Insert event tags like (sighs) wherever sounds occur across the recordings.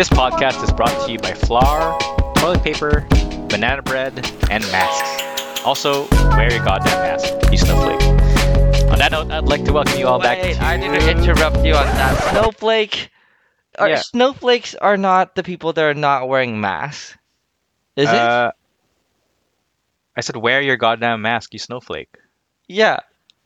This podcast is brought to you by flour, toilet paper, banana bread, and masks. Also, wear your goddamn mask, you snowflake. On that note, I'd like to welcome you all back. Wait, to... I need to interrupt you on that. Snowflake. Are, Yeah. Snowflakes are not the people that are not wearing masks. Is it? Uh, I said, wear your goddamn mask, you snowflake. Yeah.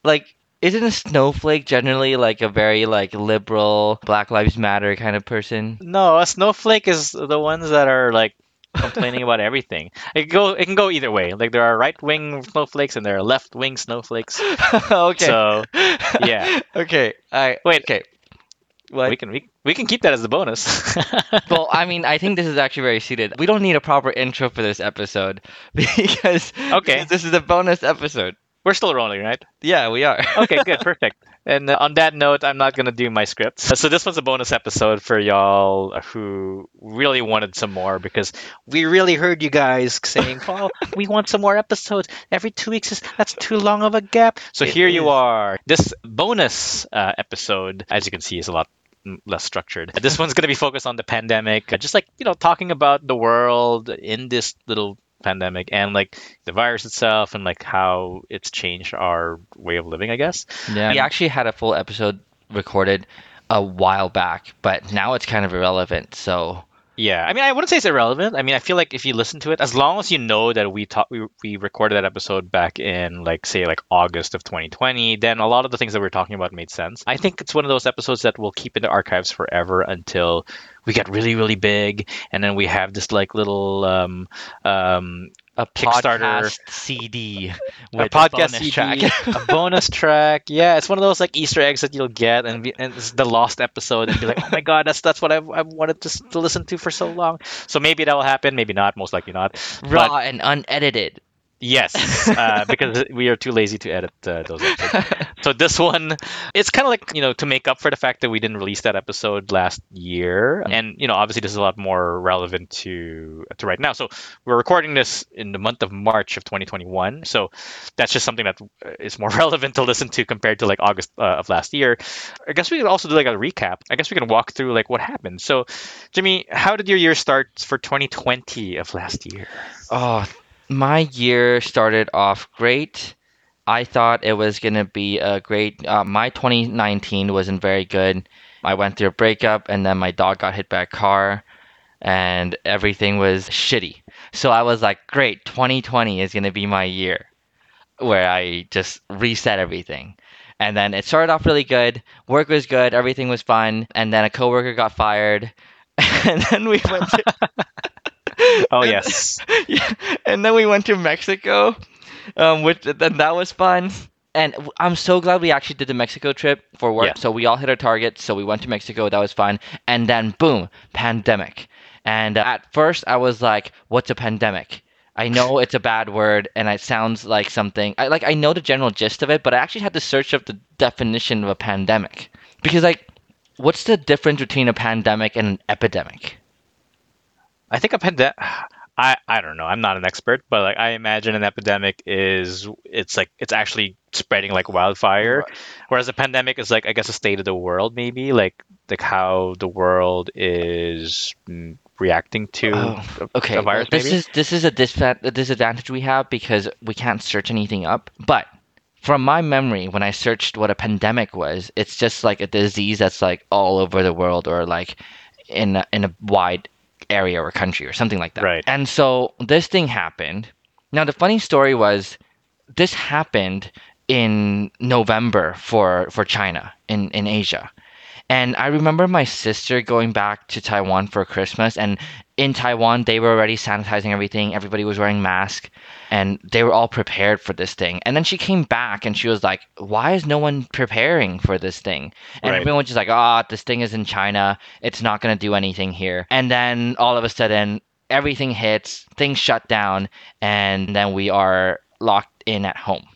Like, isn't a snowflake generally like a very like liberal, Black Lives Matter kind of person? No, a snowflake is the ones that are like complaining about everything. It can go. It can go either way. Like there are right wing snowflakes and there are left wing snowflakes. (laughs) okay. So yeah. (laughs) okay. I Wait. Okay. What? we can we, we can keep that as the bonus. (laughs) well, I mean, I think this is actually very suited. We don't need a proper intro for this episode because Okay. because this is a bonus episode. We're still rolling, right? Yeah, we are. (laughs) Okay, good, perfect. And uh, on that note, I'm not gonna do my scripts. So this was a bonus episode for y'all who really wanted some more because we really heard you guys saying, (laughs) "Paul, we want some more episodes. Every two weeks is that's too long of a gap." So It here you are. This bonus uh, episode, as you can see, is a lot less structured. This one's gonna be focused on the pandemic, uh, just like you know, talking about the world in this little pandemic and like the virus itself and like how it's changed our way of living, I guess. Yeah. We actually had a full episode recorded a while back, but now it's kind of irrelevant. So Yeah, I mean, I wouldn't say it's irrelevant. I mean, I feel like if you listen to it, as long as you know that we talk, we, we recorded that episode back in like say like August of 2020, then a lot of the things that we're talking about made sense. I think it's one of those episodes that will keep in the archives forever until we got really really big, and then we have this like little um um a Kickstarter- podcast CD (laughs) a with podcast bonus CD, track. (laughs) a bonus track. Yeah, it's one of those like Easter eggs that you'll get, and, be, and it's the lost episode, and be like, oh my god, that's that's what I've, I've wanted to, to listen to for so long. So maybe that will happen, maybe not, most likely not. Raw But and unedited. Yes, uh, (laughs) because we are too lazy to edit uh, those episodes. (laughs) So this one, it's kind of like you know to make up for the fact that we didn't release that episode last year, and you know obviously this is a lot more relevant to to right now. So we're recording this in the month of March of 2021. So that's just something that uh, more (laughs) relevant to listen to compared to like August uh, of last year. I guess we could also do like a recap. I guess we can walk through like what happened. So Jimmy, how did your year start for 2020 of last year? Oh, my year started off great. I thought it was going to be a great. Uh, my 2019 wasn't very good. I went through a breakup, and then my dog got hit by a car, and everything was shitty. So I was like, great, 2020 is going to be my year where I just reset everything. And then it started off really good. Work was good. Everything was fun. And then a coworker got fired. (laughs) And then we went to. (laughs) (laughs) Oh yes. yeah, and then we went to Mexico, um, which then that was fun. And I'm so glad we actually did the Mexico trip for work. Yeah. So we all hit our targets. So we went to Mexico. That was fun. And then boom, pandemic. And uh, at first I was like, "What's a pandemic?" I know (laughs) it's a bad word, and it sounds like something. I like I know the general gist of it, but I actually had to search up the definition of a pandemic because like, what's the difference between a pandemic and an epidemic? I think a pandemic. I, I don't know. I'm not an expert, but like I imagine an epidemic is it's like it's actually spreading like wildfire, Right. whereas a pandemic is like I guess a state of the world maybe like like how the world is reacting to Oh, a- Okay, a well, virus this maybe. is this is a, disfa- a disadvantage we have because we can't search anything up. But from my memory, when I searched what a pandemic was, it's just like a disease that's like all over the world or like in a, in a wide area or country or something like that. Right. And so this thing happened. Now the funny story was this happened in November for for China in in Asia. And I remember my sister going back to Taiwan for Christmas, and in Taiwan, they were already sanitizing everything. Everybody was wearing masks, and they were all prepared for this thing. And then she came back, and she was like, "Why is no one preparing for this thing?" And Right. everyone was just like, "Ah, this thing is in China. It's not gonna do anything here." And then all of a sudden, everything hits, things shut down, and then we are locked in at home.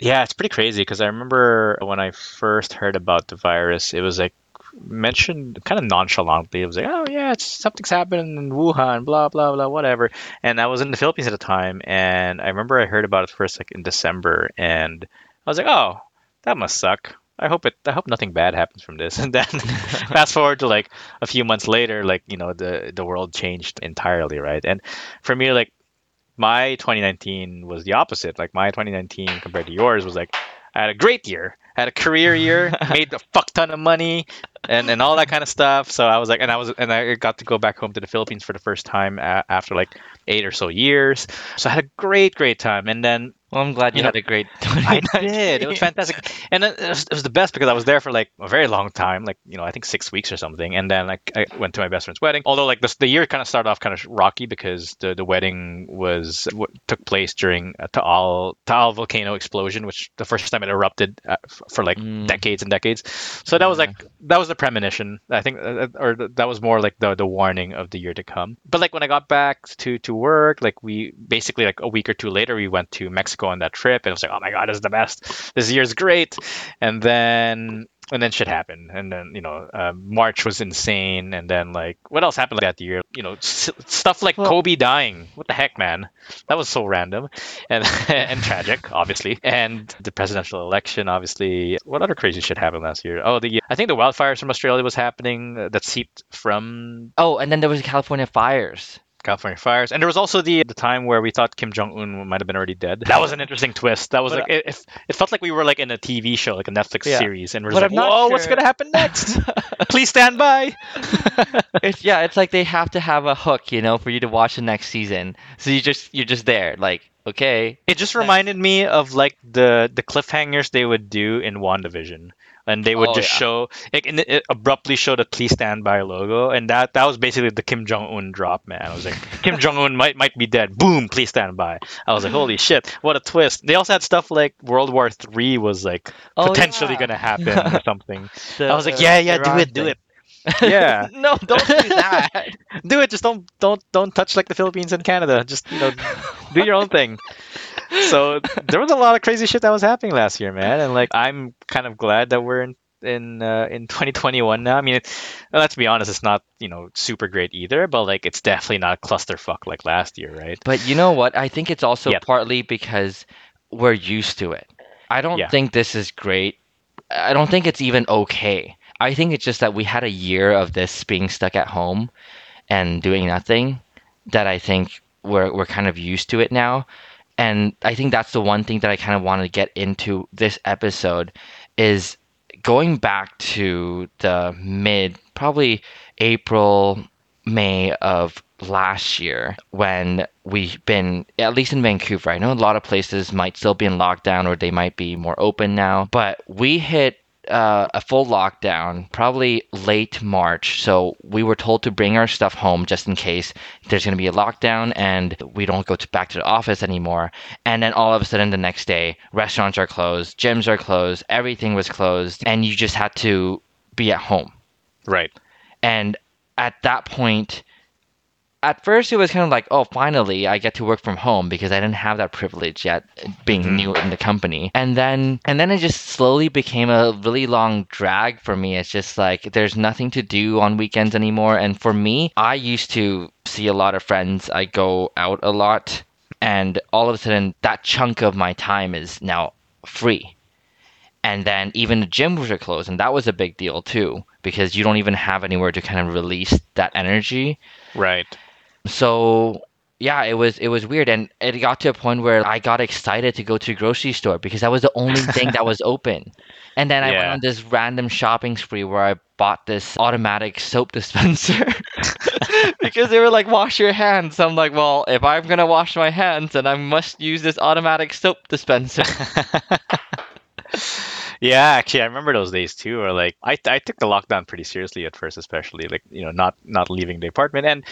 Yeah, it's pretty crazy because I remember when I first heard about the virus, it was like mentioned kind of nonchalantly. It was like, oh yeah, it's, something's happening in Wuhan, blah blah blah, whatever. And I was in the Philippines at the time, and I remember I heard about it first like in December, and I was like, oh, that must suck. I hope it. I hope nothing bad happens from this. (laughs) And then (laughs) fast forward to like a few months later, like you know the the world changed entirely, right? And for me, like my 2019 was the opposite. Like my 2019 compared to yours was like I had a great year, had a career year, (laughs) made a fuck ton of money, and and all that kind of stuff. So I was like, and I was and I got to go back home to the Philippines for the first time a- after like eight or so years. So I had a great great time, and then Well, I'm glad you, You know, had a great. Time. (laughs) I did. It was fantastic, and it was, it was the best because I was there for like a very long time, like you know, I think six weeks or something. And then like I went to my best friend's wedding. Although like this, the year kind of started off kind of rocky because the the wedding was what took place during a Taal Taal volcano explosion, which the first time it erupted uh, for like Mm. decades and decades. So that was like that was the premonition. I think, uh, or th- that was more like the the warning of the year to come. But like when I got back to to work, like we basically like a week or two later, we went to Mexico on that trip, and it was like, oh my god, this is the best. This year's great. And then and then shit happened, and then you know uh, March was insane, and then like what else happened like that year? You know s- stuff like Well- Kobe dying. What the heck, man? That was so random and (laughs) and tragic, obviously. And the presidential election, obviously. What other crazy shit happened last year? Oh, the I think the wildfires from Australia was happening uh, that seeped from Oh, and then there was California fires. California fires, and there was also the the time where we thought Kim Jong Un might have been already dead. That was an interesting twist. That was But, like it, it, it felt like we were like in a TV show, like a Netflix Yeah. series, and we're But just I'm like, not whoa, what's gonna happen next? (laughs) Please stand by. (laughs) it's yeah, it's like they have to have a hook, you know, for you to watch the next season. So you just you're just there, like okay, It just reminded me of like the the cliffhangers they would do in WandaVision. And they would Oh, just yeah. show, like, and it, abruptly show the "Please Stand By" logo, and that that was basically the Kim Jong Un drop, man. I was like, (laughs) Kim Jong Un might might be dead. Boom, please stand by. I was like, holy shit, what a twist. They also had stuff like World War Three was like Oh, potentially yeah. gonna happen or (laughs) something. The- I was like, yeah, yeah, do it, do thing. it, (laughs) yeah, no, don't do that. do it. Just don't don't don't touch like the Philippines and Canada. Just you know, do your own thing. So there was a lot of crazy shit that was happening last year, man, and like I'm kind of glad that we're in in uh, in (laughs) 2021 now. I mean, it, let's be honest, it's not you know super great either, but like it's definitely not a clusterfuck like last year, right? But you know what? I think it's also Yeah. partly because we're used to it. I don't Yeah. think this is great. I don't think it's even okay. I think it's just that we had a year of this being stuck at home and doing nothing that I think we're we're kind of used to it now. And I think that's the one thing that I kind of want to get into this episode is going back to the mid probably April May of last year when we've been at least in Vancouver. I know a lot of places might still be in lockdown or they might be more open now, but we hit uh, a full lockdown probably late March. So we were told to bring our stuff home just in case there's going to be a lockdown and we don't go to, back to the office anymore. And then all of a sudden the next day, restaurants are closed, gyms are closed, everything was closed, and you just had to be at home. Right. And at that point, at first it was kind of like, oh, finally I get to work from home because I didn't have that privilege yet, being Mhm. new in the company. And then and then it just slowly became a really long drag for me. It's just like there's nothing to do on weekends anymore. And for me, I used to see a lot of friends. I go out a lot, and all of a sudden that chunk of my time is now free. And then even the gyms are closed, and that was a big deal too, because you don't even have anywhere to kind of release that energy. Right. So yeah, it was it was weird, and it got to a point where I got excited to go to the grocery store because that was the only thing that was (laughs) open. And then I went on this random shopping spree where I bought this automatic soap dispenser (laughs) because they were like, "Wash your hands." I'm like, "Well, if I'm gonna wash my hands, then I must use this automatic soap dispenser." (laughs) yeah, actually, I remember those days too. Or like, I, I took the lockdown pretty seriously at first, especially like you know not not leaving the apartment. And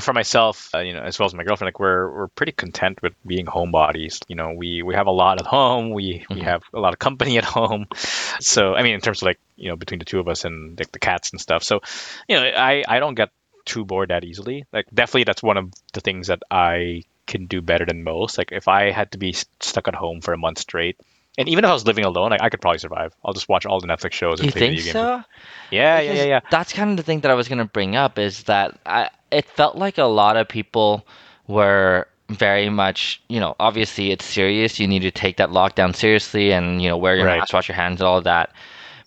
for myself, uh, you know, as well as my girlfriend, like we're we're pretty content with being homebodies. You know, we we have a lot at home. We we Mhm. have a lot of company at home. (laughs) So I mean, in terms of like you know between the two of us and like the cats and stuff. So you know, I I don't get too bored that easily. Like definitely, that's one of the things that I can do better than most. Like if I had to be stuck at home for a month straight. And even if I was living alone, like, I could probably survive. I'll just watch all the Netflix shows and you play think video games. so? Yeah, yeah, yeah, yeah. That's kind of the thing that I was gonna bring up is that I it felt like a lot of people were very much, you know, obviously it's serious. You need to take that lockdown seriously and, you know, wear your Right. mask, wash your hands, and all of that.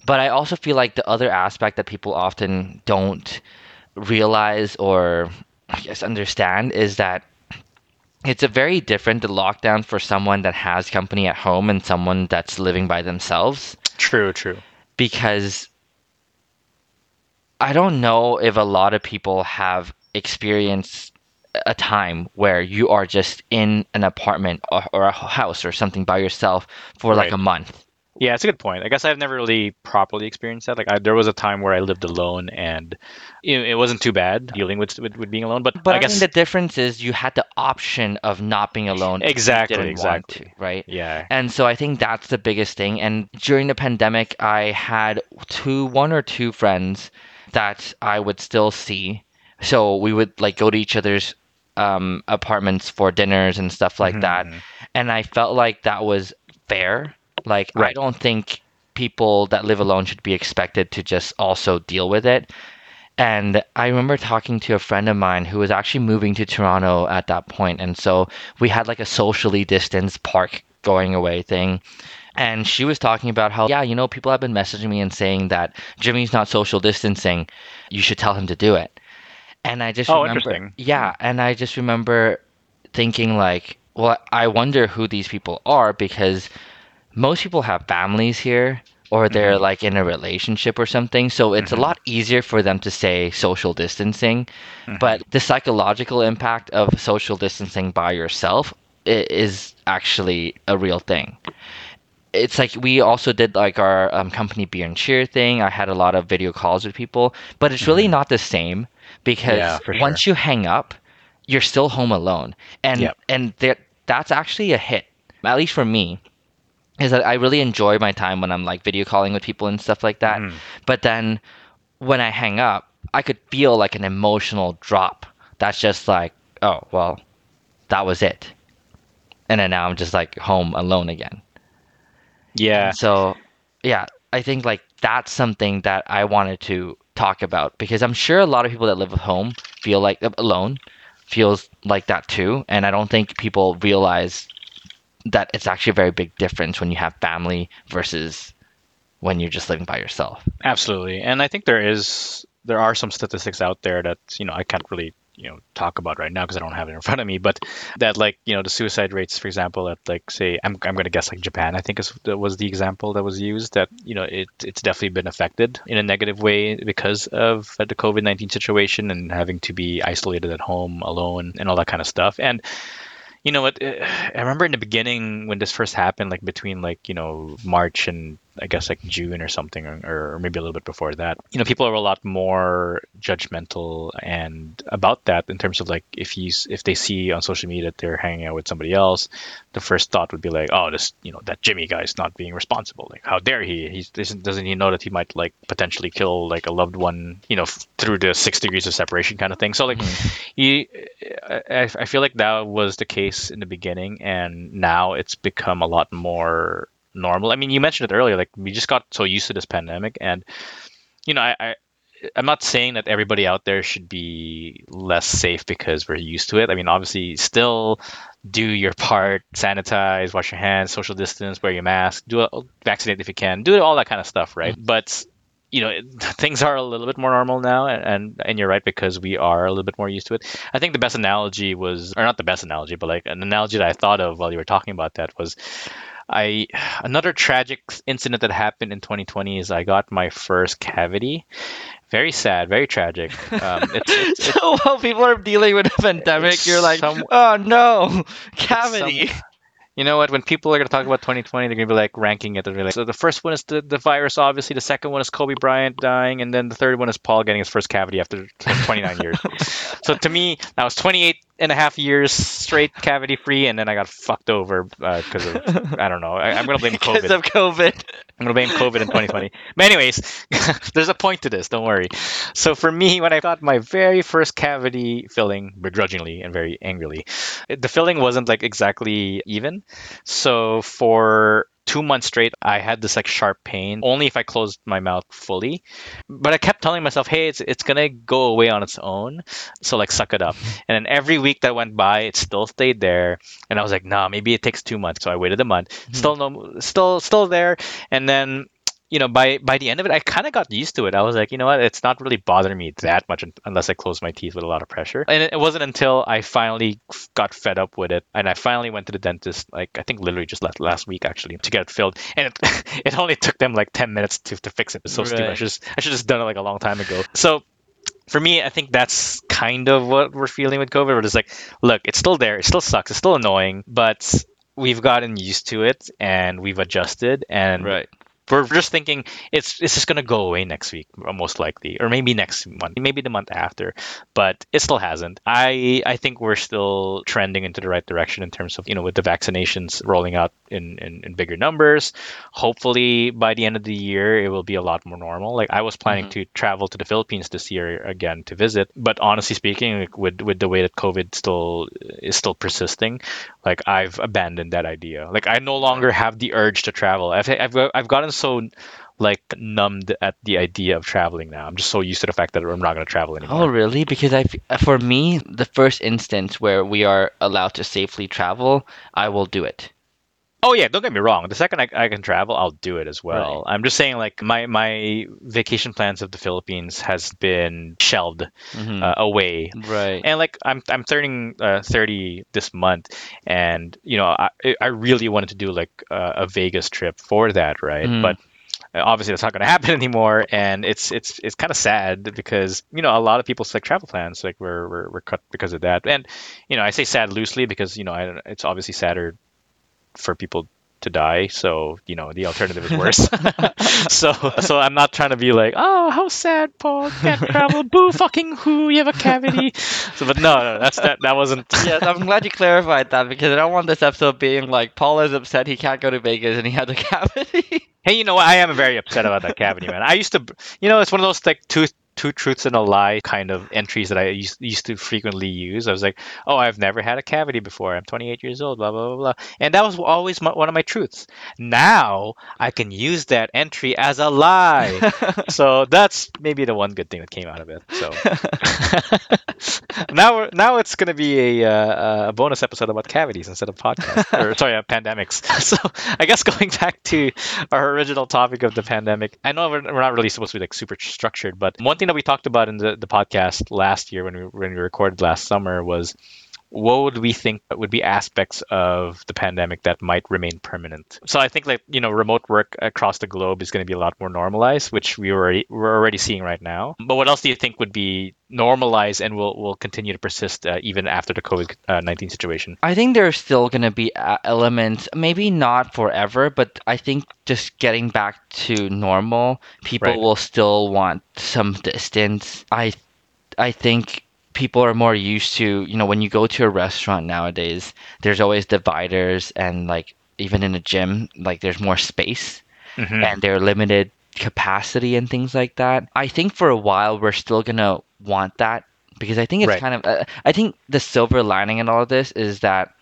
But I also feel like the other aspect that people often don't realize or I guess understand is that it's a very different lockdown for someone that has company at home and someone that's living by themselves True, true. because I don't know if a lot of people have experienced a time where you are just in an apartment or, or a house or something by yourself for like a month. Yeah, it's a good point. I guess I've never really properly experienced that. Like, I, there was a time where I lived alone, and know, it wasn't too bad dealing with, with with being alone. But, But I I, guess, think the difference is you had the option of not being alone. Exactly, exactly. to, right? yeah, And so I think that's the biggest thing. And during the pandemic, I had two, one or two friends that I would still see. So we would like go to each other's um, apartments for dinners and stuff like that. Mhm. And I felt like that was fair. Like right. I don't think people that live alone should be expected to just also deal with it. And I remember talking to a friend of mine who was actually moving to Toronto at that point. And so we had like a socially distanced park going away thing. And she was talking about how, yeah, you know, people have been messaging me and saying that Jimmy's not social distancing. You should tell him to do it. And I just Oh, remember, interesting. yeah, hmm. and I just remember thinking like, well, I wonder who these people are because most people have families here or they're Mm-hmm. like in a relationship or something. So it's a lot easier for them to say social distancing. Mm-hmm. But the psychological impact of social distancing by yourself is actually a real thing. It's like we also did like our um, company beer and cheer thing. I had a lot of video calls with people, but it's really not the same because Mm-hmm. Yeah, sure. once you hang up, you're still home alone, and Yep. and there, that's actually a hit. At least for me, is that I really enjoy my time when I'm like video calling with people and stuff like that. Mhm. But then when I hang up, I could feel like an emotional drop. That's just like, oh, well, that was it. And then now I'm just like home alone again. yeah, So, yeah, I think like that's something that I wanted to talk about because I'm sure a lot of people that live at home feel like uh, alone feels like that too, and I don't think people realize that it's actually a very big difference when you have family versus when you're just living by yourself. absolutely. And I think there is there are some statistics out there that you know I can't really you know talk about right now because I don't have it in (laughs) front of me, but that like you know the suicide rates, for example, at like say I'm I'm going to guess like Japan, I think is that was the example that was used that you know it it's definitely been affected in a negative way because of uh, the COVID nineteen situation and having to be isolated at home alone and all that kind of stuff and. You know what? (sighs) I remember in the beginning when this first happened, like between like you know March and I guess like June or something, or, or maybe a little bit before that. You know, people are a lot more judgmental and about that in terms of like if you s- if they see on social media that they're hanging out with somebody else, the first thought would be like, oh, this you know that Jimmy guy's not being responsible. Like, how dare he? He doesn't doesn't he know that he might like potentially kill like a loved one, you know, f- through the six degrees of separation kind of thing. So like, mm-hmm. you, I, I feel like that was the case in the beginning, and now it's become a lot more normal. I mean, you mentioned it earlier, like we just got so used to this pandemic, and you know, I, I I'm not saying that everybody out there should be less safe because we're used to it. I mean, obviously, still do your part, sanitize, wash your hands, social distance, wear your mask, do a, vaccinate if you can, do all that kind of stuff, right? Mm-hmm. But you know, it, (laughs) things are a little bit more normal now, and, and and you're right because we are a little bit more used to it. I think the best analogy was, or not the best analogy, but like an analogy that I thought of while you were talking about that was, I another tragic incident that happened in 2020 is I got my first cavity. Very sad, very tragic. Um, (laughs) it's, it's, it's so (laughs) while people are dealing with a pandemic, you're like, some- oh no, cavity. some- (laughs) you know what? When people are going to talk about 2020, they're going to be like ranking it. Like, so the first one is the, the virus, obviously. The second one is Kobe Bryant dying, and then the third one is Paul getting his first cavity after 29 years. So to me, that was 28 and a half years straight cavity free, and then I got fucked over uh, because of I don't know. I, I'm going to blame (laughs) COVID. because of COVID. I'm gonna blame COVID in 2020. But anyways, (laughs) there's a point to this. Don't worry. So for me, when I got my very first cavity filling, begrudgingly and very angrily, the filling wasn't like exactly even. So for two months straight, I had this like sharp pain only if I closed my mouth fully. But I kept telling myself, hey, it's it's gonna go away on its own. So like suck it up. (laughs) And then every week that went by, it still stayed there. And I was like, nah, maybe it takes two months. So I waited a month. Hmm. Still no, still still there. And then you know, by by the end of it, I kind of got used to it. I was like, you know what, it's not really bothering me that much unless I close my teeth with a lot of pressure. And it wasn't until I finally got fed up with it, and I finally went to the dentist, like I think literally just last last week actually, to get it filled, and it, (laughs) it only took them like ten minutes to, to fix it. It's so right. stupid. I should just, I should just done it like a long time ago. So for me, I think that's kind of what we're feeling with COVID. We're just like, look, it's still there. It still sucks. It's still annoying, but we've gotten used to it and we've adjusted. And right we're just thinking it's it's just gonna go away next week, most likely, or maybe next month, maybe the month after, but it still hasn't. I I think we're still trending into the right direction in terms of you know with the vaccinations rolling out in in, in bigger numbers. Hopefully by the end of the year it will be a lot more normal. Like I was planning mm-hmm. to travel to the Philippines this year again to visit, but honestly speaking, like, with with the way that COVID still is still persisting, like I've abandoned that idea. Like I no longer have the urge to travel. I've I've, I've gotten so like numbed at the idea of traveling now. I'm just so used to the fact that I'm not going to travel anymore. Oh, really? Because I, for me, the first instance where we are allowed to safely travel, I will do it. Oh yeah, don't get me wrong. The second I, I can travel, I'll do it as well. Right. I'm just saying, like my my vacation plans of the Philippines has been shelved mm-hmm. uh, away. Right. And like I'm I'm turning uh, 30 this month, and you know I I really wanted to do like uh, a Vegas trip for that, right? Mm. But obviously that's not going (laughs) to happen anymore and it's it's it's kind of sad because you know a lot of people's like travel plans like were, were, were cut because of that and you know i say sad loosely because you know I, it's obviously sadder for people to die so you know the alternative is worse. (laughs) So so i'm not trying to be like oh how sad paul. Can't travel boo fucking who you have a cavity. So but no no that's that that wasn't (laughs) yes i'm glad you clarified that because i don't want this episode being like paul is upset he can't go to vegas and he had a (laughs) cavity. Hey you know what? I am very upset about that cavity man. I used to you know it's one of those like two two truths and a lie kind of entries that I used, used to frequently use. I was like, oh, I've never had a cavity before. I'm 28 years old, blah, blah, blah, blah. And that was always my, one of my truths. Now I can use that entry as a lie. (laughs) so that's maybe the one good thing that came out of it. So (laughs) now, now it's going to be a, uh, a bonus episode about cavities instead of podcast, (laughs) or sorry, uh, pandemics. so I guess going back to our original topic of the pandemic, I know we're, we're not really supposed to be like super structured, but one thing that we talked about in the, the podcast last year when we when we recorded last summer was what would we think would be aspects of the pandemic that might remain permanent? So I think like you know remote work across the globe is going to be a lot more normalized, which we already we're already seeing right now. But what else do you think would be normalized and will will continue to persist uh, even after the COVID nineteen situation? I think there's still going to be uh, elements, maybe not forever, but I think just getting back to normal, people right. will still want some distance. I I think people are more used to, you know, when you go to a restaurant nowadays, there's always dividers and like even in a gym, like there's more space mm-hmm. and they're limited capacity and things like that. I think for a while we're still going to want that because I think it's right. kind of uh, I think the silver lining in all of this is that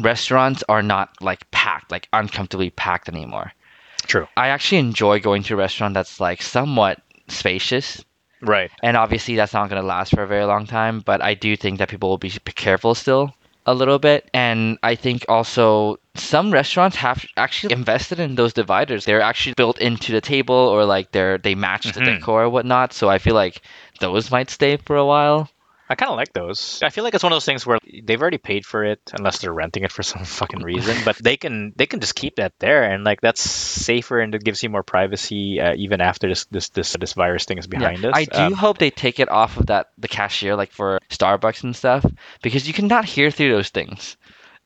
restaurants are not like packed, like uncomfortably packed anymore. True. I actually enjoy going to a restaurant that's like somewhat spacious Right. And obviously that's not going to last for a very long time, but I do think that people will be careful still a little bit. And I think also some restaurants have actually invested in those dividers. They're actually built into the table or like they're they match the mm-hmm. decor or whatnot. So I feel like those might stay for a while. I kind of like those. I feel like it's one of those things where they've already paid for it, unless they're renting it for some (laughs) fucking reason. but they can they can just keep that there, and like that's safer and it gives you more privacy uh, even after this this this this virus thing is behind yeah, us. I do um, hope they take it off of that the cashier, like for Starbucks and stuff, because you cannot hear through those things.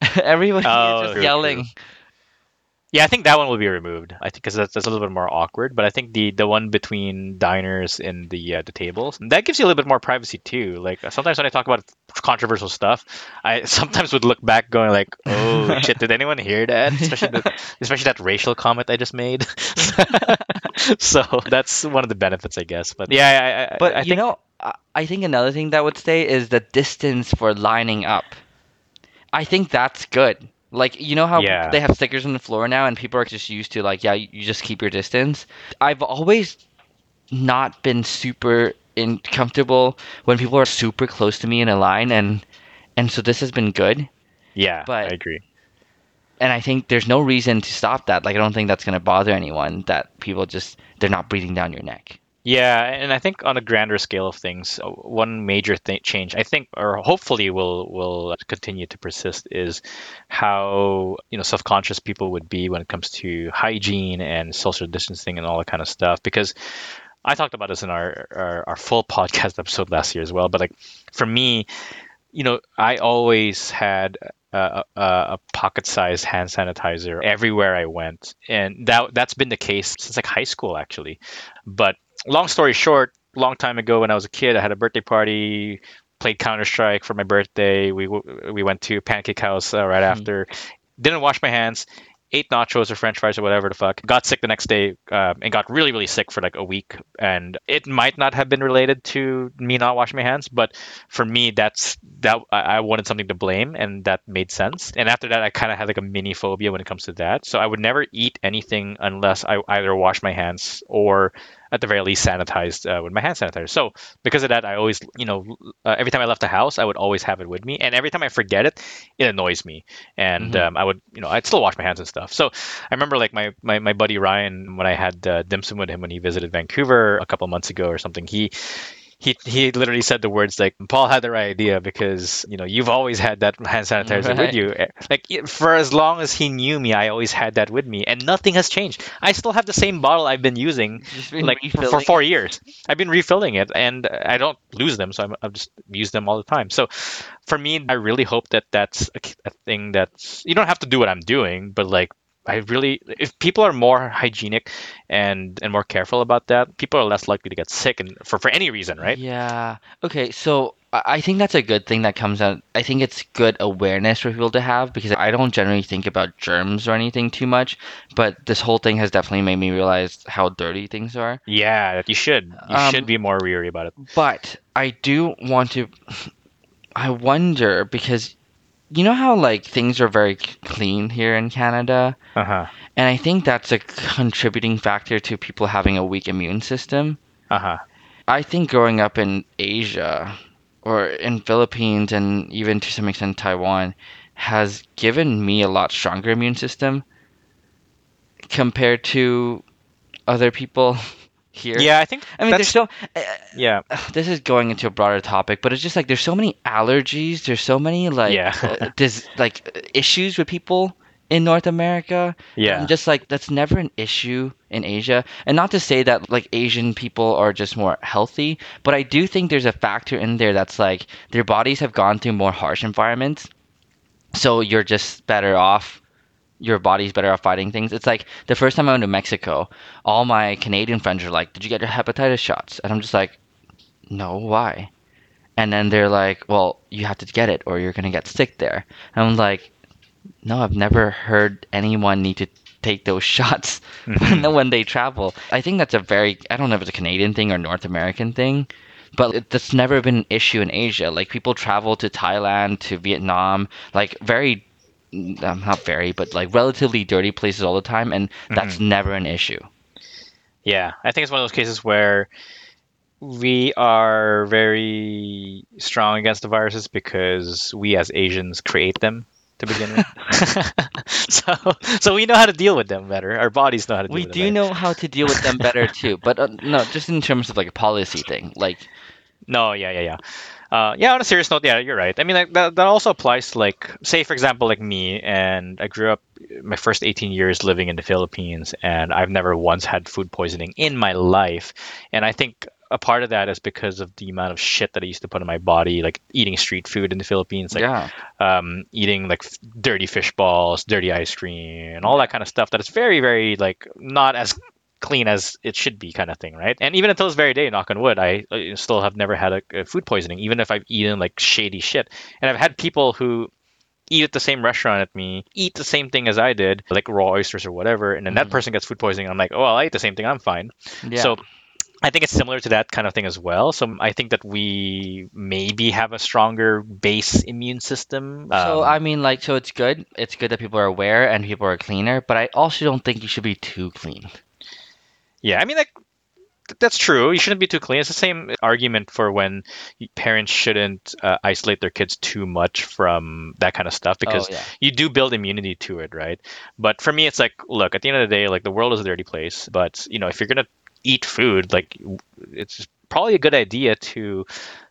(laughs) Everybody oh, is just true, yelling. True. Yeah, I think that one will be removed. I think because that's, that's a little bit more awkward. But I think the the one between diners and the uh, the tables that gives you a little bit more privacy too. Like sometimes when I talk about controversial stuff, I (laughs) sometimes would look back going like, "Oh (laughs) shit, did anyone hear that?" Especially the, (laughs) especially that racial comment I just made. so that's one of the benefits, I guess. But yeah, I, but I you think... know, I think another thing that would stay is the distance for lining up. I think that's good like you know how yeah. they have stickers on the floor now, and people are just used to like, yeah, you just keep your distance. I've always not been super in comfortable when people are super close to me in a line, and and so this has been good. Yeah, but I agree. and I think there's no reason to stop that. Like I don't think that's going to bother anyone that people just they're not breathing down your neck. Yeah, and I think on a grander scale of things, uh, one major th- change I think, or hopefully will will continue to persist, is how you know self conscious people would be when it comes to hygiene and social distancing and all that kind of stuff. Because I talked about this in our, our, our full (laughs) podcast episode last year as well. But like for me, you know, I always had a, a, a pocket-sized hand sanitizer everywhere I went, and that that's been the case since like high school actually. But long story short, long time ago when I was a kid, I had a birthday party, played Counter Strike for my birthday. We we went to Pancake House uh, right mm-hmm. after. Didn't wash my hands ate nachos or french fries or whatever the fuck got sick the next day uh, and got really really sick for like a week and it might not have been related to me not washing my hands but for me that's that i wanted something to blame and that made sense and after that i kind of had like a mini phobia when it comes to that so i would never eat anything unless i either wash my hands or at the very least sanitized uh, with my hand sanitizer. So because of that, I always, you know, uh, every time I left the house, I would always have it with me, and every time I forget it, it annoys me, and mm-hmm. um, I would, you know, I'd still wash my hands and stuff. So I remember like my my, my buddy Ryan when I had uh, dim sum with him when he visited Vancouver a couple months ago or something. He he he literally said the words like Paul had the right idea because you know you've always had that hand sanitizer right. with you. Like for as long as he knew me I always had that with me and nothing has changed. I still have the same bottle I've been using been like for, for, four years. I've been refilling it and I don't lose them so I'm, I've just used them all the time. So for me I really hope that that's a, a thing that's you don't have to do what I'm doing but like I really, if people are more hygienic and and more careful about that, people are less likely to get sick and for for any reason, right? Yeah. Okay. So I think that's a good thing that comes out. I think it's good awareness for people to have because I don't generally think about germs or anything too much, but this whole thing has definitely made me realize how dirty things are. Yeah, you should. You um, should be more weary about it. But I do want to. (laughs) I wonder because you know how like things are very clean here in Canada? Uh-huh. And I think that's a contributing factor to people having a weak immune system. Uh-huh. I think growing up in Asia or in Philippines and even to some extent Taiwan has given me a lot stronger immune system compared to other people (laughs) here. Yeah, I think. I mean, there's so. Uh, yeah. This is going into a broader topic, but it's just like there's so many allergies. There's so many like yeah. uh, there's like issues with people in North America. Yeah. And just like that's never an issue in Asia. And not to say that like Asian people are just more healthy, but I do think there's a factor in there that's like their bodies have gone through more harsh environments. So you're just better off your body's better off fighting things. It's like the first time I went to Mexico, all my Canadian friends are like, "Did you get your hepatitis shots?" And I'm just like, "No, why?" And then they're like, "Well, you have to get it, or you're gonna get sick there." And I'm like, "No, I've never heard anyone need to take those (laughs) shots mm-hmm. (laughs) when they travel." I think that's a very I don't know if it's a Canadian thing or North American thing. But it, that's never been an issue in Asia. Like people travel to Thailand, to Vietnam, like very um, not very, but like relatively dirty places all the time, and that's mm-hmm. never an issue. Yeah, I think it's one of those cases where we are very strong against the viruses because we as Asians create them to begin with. (laughs) (laughs) so, so we know how to deal with them better. Our bodies know how to. we do know how to deal with them better (laughs) too, but uh, no, just in terms of like a policy thing, like. No, yeah, yeah, yeah uh, yeah, on a serious note, yeah, you're right. I mean, like, that, that also applies to, like, say, for example, like me, and I grew up my first 18 years living in the Philippines, and I've never once had food poisoning in my life. And I think a part of that is because of the amount of shit that I used to put in my body, like eating street food in the Philippines, like yeah. um, eating like f- dirty fish balls, dirty ice cream, and all that kind of stuff. That is very, very like not as clean as it should be kind of thing right and even until this very day knock on wood i still have never had a, a food poisoning even if i've eaten like shady shit and i've had people who eat at the same restaurant at me, eat the same thing as I did, like raw oysters or whatever, and then mm-hmm. that person gets food poisoning. I'm like, oh, well, I ate the same thing. I'm fine. Yeah. So I think it's similar to that kind of thing as well. So I think that we maybe have a stronger base immune system. So um, I mean, like, so it's good. It's good that people are aware and people are cleaner, but I also don't think you should be too clean. Yeah, I mean, like, that's true. You shouldn't be too clean. It's the same argument for when parents shouldn't uh, isolate their kids too much from that kind of stuff because oh, yeah. you do build immunity to it, right? But for me, it's like, look, at the end of the day, like the world is a dirty place. But you know, if you're gonna eat food, like it's probably a good idea to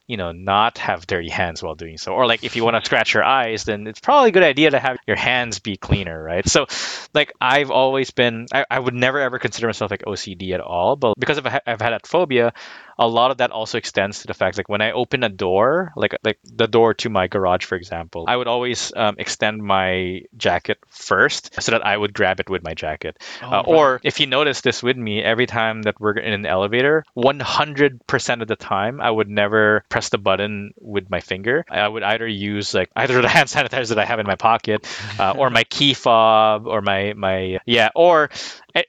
you know, not have dirty hands while doing so. Or like if you want to scratch your eyes, then it's probably a good idea to have your hands be cleaner, right? So like I've always been, I, I would never ever consider myself like OCD at all, but because I've, I've had that phobia, a lot of that also extends to the fact like when I open a door, like like the door to my garage, for example, I would always um, extend my jacket first so that I would grab it with my jacket. Oh, Uh, right. or if you notice this with me, every time that we're in an elevator, 100% of the time, I would never press the button with my finger. I would either use like either the (laughs) hand sanitizer that I have in my pocket, uh, or my key fob, or my my yeah, or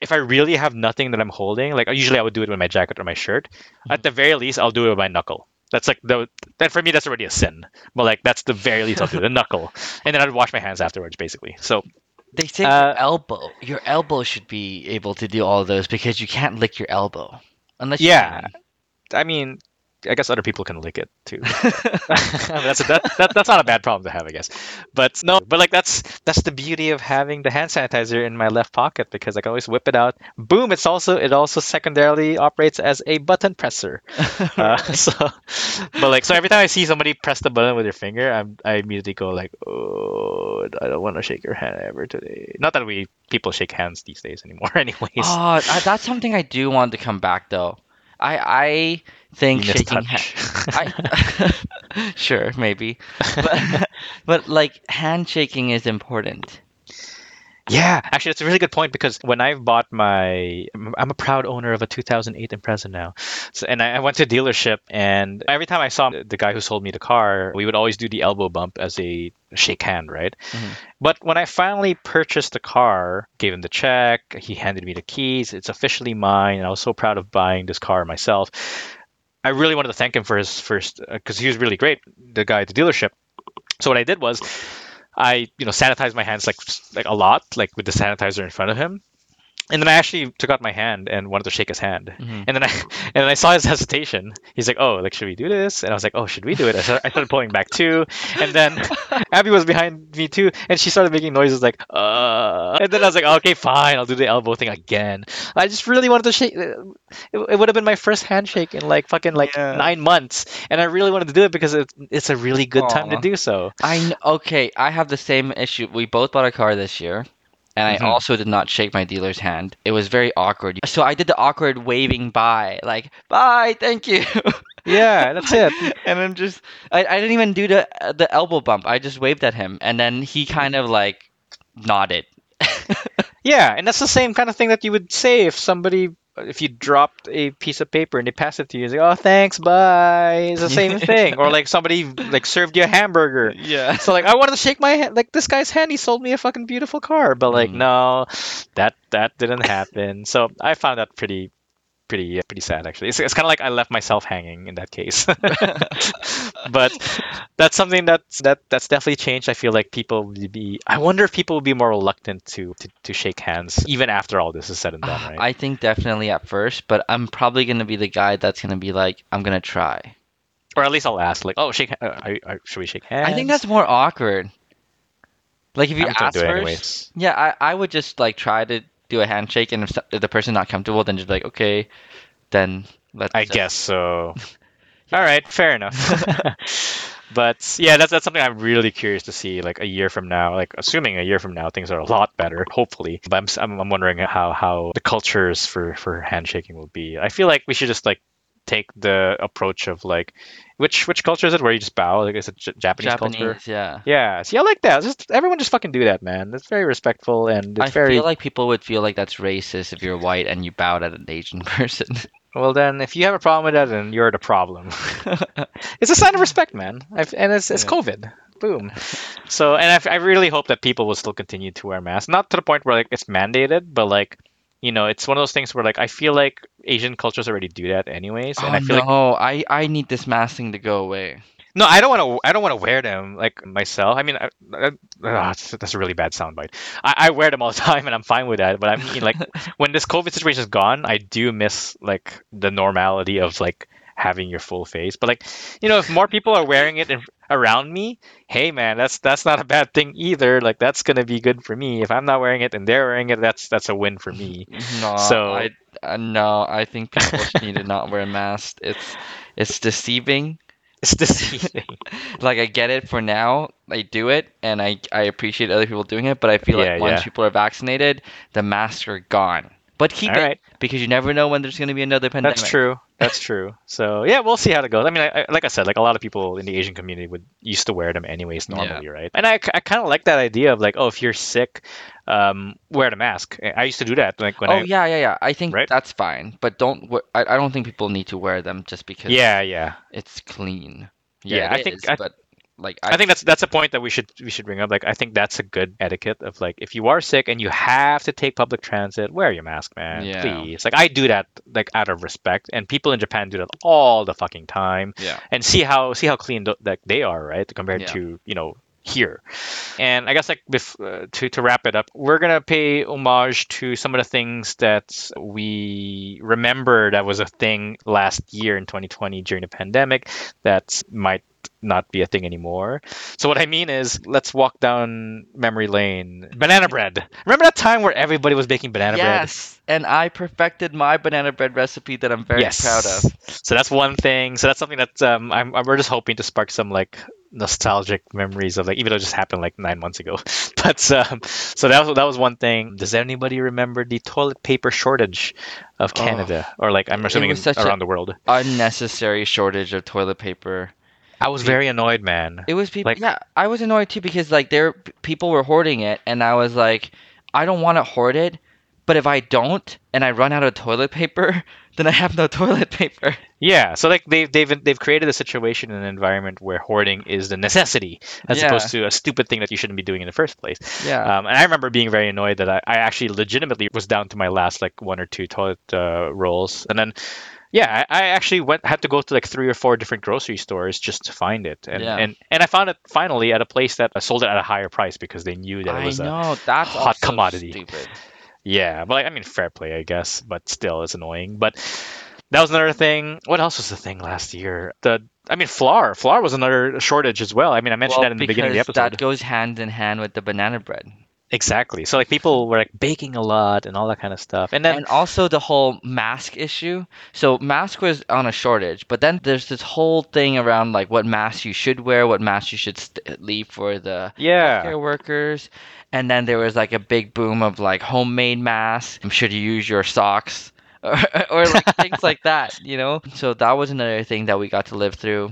if I really have nothing that I'm holding, like usually I would do it with my jacket or my shirt. At the very least, I'll do it with my knuckle. That's like the that for me that's already a sin. But like that's the very least I'll do the (laughs) knuckle, and then I'd wash my hands afterwards, basically. So They say Uh, your elbow. Your elbow should be able to do all those because you can't lick your elbow unless. Yeah. I mean, I guess other people can lick it too. (laughs) (laughs) that's a, that, that that's not a bad problem to have, I guess. But no, but like that's that's the beauty of having the hand sanitizer in my left pocket because I can always whip it out. Boom! It's also it also secondarily operates as a button presser. (laughs) Uh, so, but like so every time I see somebody press the button with their finger, I'm, I immediately go like, oh, I don't want to shake your hand ever today. Not that we people shake hands these days anymore, anyways. Oh, that's something I do want to come back though. I I think shaking hands. (laughs) I (laughs) sure maybe, but (laughs) but like handshaking is important. Yeah, actually, that's a really good point because when I've bought my, I'm a proud owner of a 2008 Impreza now, so, and I, I went to a dealership, and every time I saw the guy who sold me the car, we would always do the elbow bump as a shake hand, right? Mhm. But when I finally purchased the car, gave him the check, he handed me the keys, it's officially mine, and I was so proud of buying this car myself. I really wanted to thank him for his first, because he was really great, the guy at the dealership. So what I did was, I you know sanitized my hands like like a lot, like with the sanitizer in front of him. And then I actually took out my hand and wanted to shake his hand. Mhm. And then I (laughs) and then I saw his hesitation. He's like, "Oh, like should we do this?" And I was like, "Oh, should we do it?" I started, I started pulling back too. And then (laughs) Abby was behind me too, and she started making noises like, "Uh." And then I was like, "Okay, fine, I'll do the elbow thing again." I just really wanted to shake. It, it would have been my first handshake in like fucking like Yeah. nine months, and I really wanted to do it because it, it's a really good time to do so. I okay. I have the same issue. We both bought a car this year, and. I mm-hmm. also did not shake my dealer's hand. It was very awkward. So I did the awkward waving bye, like bye, thank you. (laughs) Yeah, that's it. and I'm just, I, I didn't even do the the elbow bump. I just waved at him, and then he kind of like nodded. (laughs) Yeah, and that's the same kind of thing that you would say if somebody if you dropped a piece of paper and they pass it to you, it's like, oh thanks, bye. It's the same (laughs) thing. Or like somebody like served you a hamburger. Yeah. So like I wanted to shake my hand like this guy's hand, he sold me a fucking beautiful car. But like Mm. no, that that didn't happen. So I found that pretty pretty uh, pretty sad actually. It's, it's kind of like I left myself hanging in that case. (laughs) (laughs) but that's something that's that that's definitely changed. I feel like people would be. I wonder if people will be more reluctant to, to to shake hands even after all this is said and done, right? I think definitely at first, but I'm probably gonna be the guy that's gonna be like, I'm gonna try. or at least I'll ask, like, oh, shake. Uh, are, are, should we shake hands? I think that's more awkward. Like if you ask first, anyways. yeah, I, I would just like try to do a handshake, and if, if the person's not comfortable, then just be like, okay, then let's. I just- guess so. (laughs) All right, fair enough. (laughs) but yeah, that's that's something I'm really curious to see. Like a year from now, like assuming a year from now things are a lot better, hopefully. But I'm, I'm wondering how how the cultures for for handshaking will be. I feel like we should just like take the approach of like which which culture is it where you just bow? Like is it J- Japanese, culture? Yeah. Yeah, see, I like that. Just everyone just fucking do that, man. It's very respectful and it's I very feel like people would feel like that's racist if you're white and you bowed at an Asian (laughs) person. well. Then, if you have a problem with that, then you're the problem. (laughs) it's a sign of respect, man. I've, and it's it's Yeah. COVID. Boom. So, and I, I really hope that people will still continue to wear masks. Not to the point where like it's mandated, but like, you know, it's one of those things where like I feel like Asian cultures already do that anyways, and oh I feel no, like oh, I I need this mask thing to go away. No, I don't want to. I don't want to wear them like myself. I mean, I, I, uh, that's, that's a really bad soundbite. I, I wear them all the (laughs) time, and I'm fine with that. But I mean, like, (laughs) when this COVID situation is gone, I do miss like the normality of like having your full face. But like, you know, if more people are wearing it in, around me, hey man, that's that's not a bad thing either. Like that's gonna be good for me. If I'm not wearing it and they're wearing it, that's that's a win for me. No, So- I uh, no, I think people need to not wear masks. It's it's deceiving. It's deceiving. (laughs) Like I get it for now, I do it, and I I appreciate other people doing it. But I feel Yeah, like once yeah. people are vaccinated, the masks are gone. But keep All it right. because you never know when there's going to be another pandemic. That's true. That's true. So yeah, we'll see how it goes. I mean, I, I, like I said, like a lot of people in the Asian community would used to wear them anyways normally, right? And I, I kind of like that idea of like, oh, if you're sick, um, wear the mask. I used to do that. Like when oh I, yeah, yeah, yeah. I think Right? that's fine, but don't. I, I don't think people need to wear them just because yeah, yeah. it's clean. Yeah, it I think- is, I- but like I think that's that's a point that we should we should bring up. Like I think that's a good etiquette of like if you are sick and you have to take public transit, wear your mask, man. Yeah. Please. Like I do that like out of respect, and people in Japan do that all the fucking time. yeah. and see how see how clean th- that they are, right, compared Yeah. to you know here. And I guess like bef- uh, to to wrap it up, we're gonna pay homage to some of the things that we remember that was a thing last year in 2020 during the pandemic that might not be a thing anymore. So what I mean is, let's walk down memory lane. Banana bread. Remember that time where everybody was baking banana bread? Yes, and I perfected my banana bread recipe that I'm very proud of. So that's one thing. So that's something that um, I'm, I'm- we're just hoping to spark some like nostalgic memories of like even though it just happened like nine months ago. (laughs) But um, so that was that was one thing. Does anybody remember the toilet paper shortage of Oh. Canada or like I'm assuming was in- such a- around the world? Unnecessary shortage of toilet paper. I was very annoyed, man. It was people. Like- yeah, I was annoyed too because like there people were hoarding it, and I was like, I don't want to hoard it, but if I don't and I run out of toilet paper, (laughs) then I have no toilet paper. Yeah, so like they've they've they've created a situation and an environment where hoarding is the necessity as Yeah. opposed to a stupid thing that you shouldn't be doing in the first place. Yeah. Um, and I remember being very annoyed that I, I actually legitimately was down to my last like one or two toilet uh, rolls, and then yeah, I, I actually went had to go to like three or four different grocery stores just to find it, and Yeah. and, and I found it finally at a place that I sold it at a higher price because they knew that it I was a that's hot commodity. Stupid. yeah, but like, I mean fair play I guess, but still it's annoying. But that was another thing. What else was the thing last year? The I mean flour, flour was another shortage as well. I mean I mentioned Well, that in the beginning of the episode. that goes hand in hand with the banana bread. Exactly. So like people were like baking a lot and all that kind of stuff, and then and also the whole mask issue. So mask was on a shortage, but then there's this whole thing around like what mask you should wear, what mask you should st- leave for the yeah, care workers, and then there was like a big boom of like homemade masks. Um, should you use your socks? (laughs) Or, or like things like that, you know. So that was another thing that we got to live through.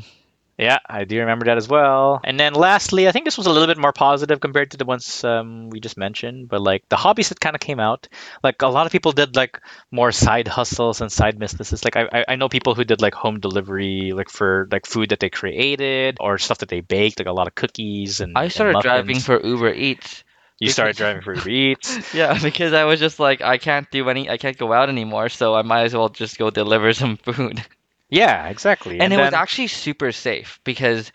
Yeah, I do remember that as well. And then lastly, I think this was a little bit more positive compared to the ones um, we just mentioned. But like the hobbies that kind of came out, like a lot of people did like more side hustles and side businesses. Like I, I- know people who did like home delivery, like for like food that they created or stuff that they baked, like a lot of cookies and. I and started driving for Uber Eats. You started driving for Uber Eats. (laughs) Yeah, because I was just like, I can't do any, I can't go out anymore, so I might as well just go deliver some food. (laughs) Yeah, exactly. and, it was actually super safe because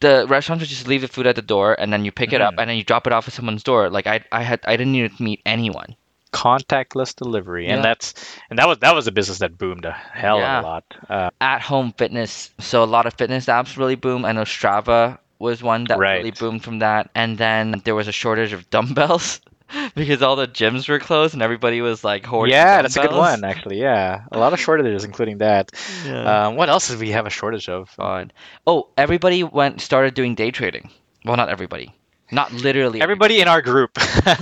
the restaurants would just leave the food at the door and then you pick it up Mhm. and then you drop it off at someone's door. Like I, I had, I didn't need to meet anyone. contactless delivery, Yeah. and that's and that was that was a business that boomed a hell Yeah. of a lot. Uh, At home fitness, so a lot of fitness apps really boom. I know Strava was one that Right. really boomed from that, and then there was a shortage of dumbbells (laughs) (laughs) because all the gyms were closed and everybody was like hoarding. yeah, that's a good one actually. Yeah, a lot of (laughs) shortages, including that. Yeah. Um, what else did we have a shortage of? Fun. Oh, everybody went started doing day trading. Well, not everybody. Not literally. Everybody in our group,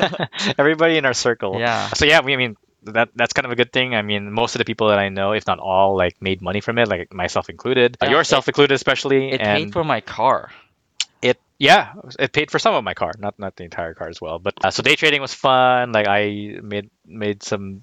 (laughs) everybody in our circle. Yeah. So yeah, we I mean that that's kind of a good thing. I mean, most of the people that I know, if not all, like made money from it, like myself included, Yeah, yourself included, especially. It and paid for my car. It yeah it paid for some of my car not not the entire car as well but uh, so day trading was fun like i made made some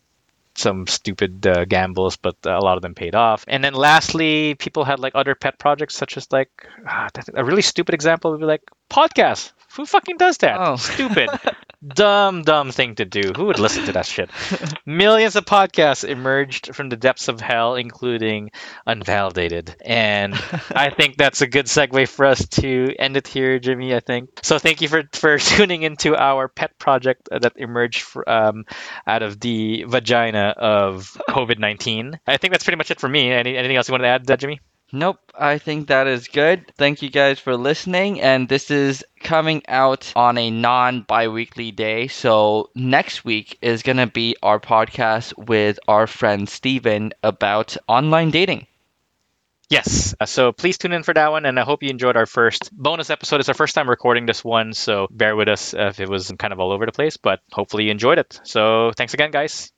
some stupid uh, gambles but a lot of them paid off. And then lastly people had like other pet projects such as like ah, a really stupid example would be like podcasts. Who fucking does that? Oh. stupid (laughs) dumb, dumb thing to do. Who would listen to that shit? (laughs) Millions of podcasts emerged from the depths of hell, including Unvalidated. And I (laughs) think that's a good segue for us to end it here, Jimmy. I think so. Thank you for for (laughs) tuning into our pet project that emerged um, out of the vagina of COVID nineteen. I think that's pretty much it for me. Any, anything else you want to add, Jimmy? Nope, I think that is good. Thank you guys for listening. And this is coming out on a non bi weekly day. So next week is going to be our podcast with our friend Steven about online dating. Yes. Uh, so please tune in for that one. And I hope you enjoyed our first bonus episode. It's our first time recording this one. So bear with us if it was kind of all over the place, but hopefully you enjoyed it. So thanks again, guys.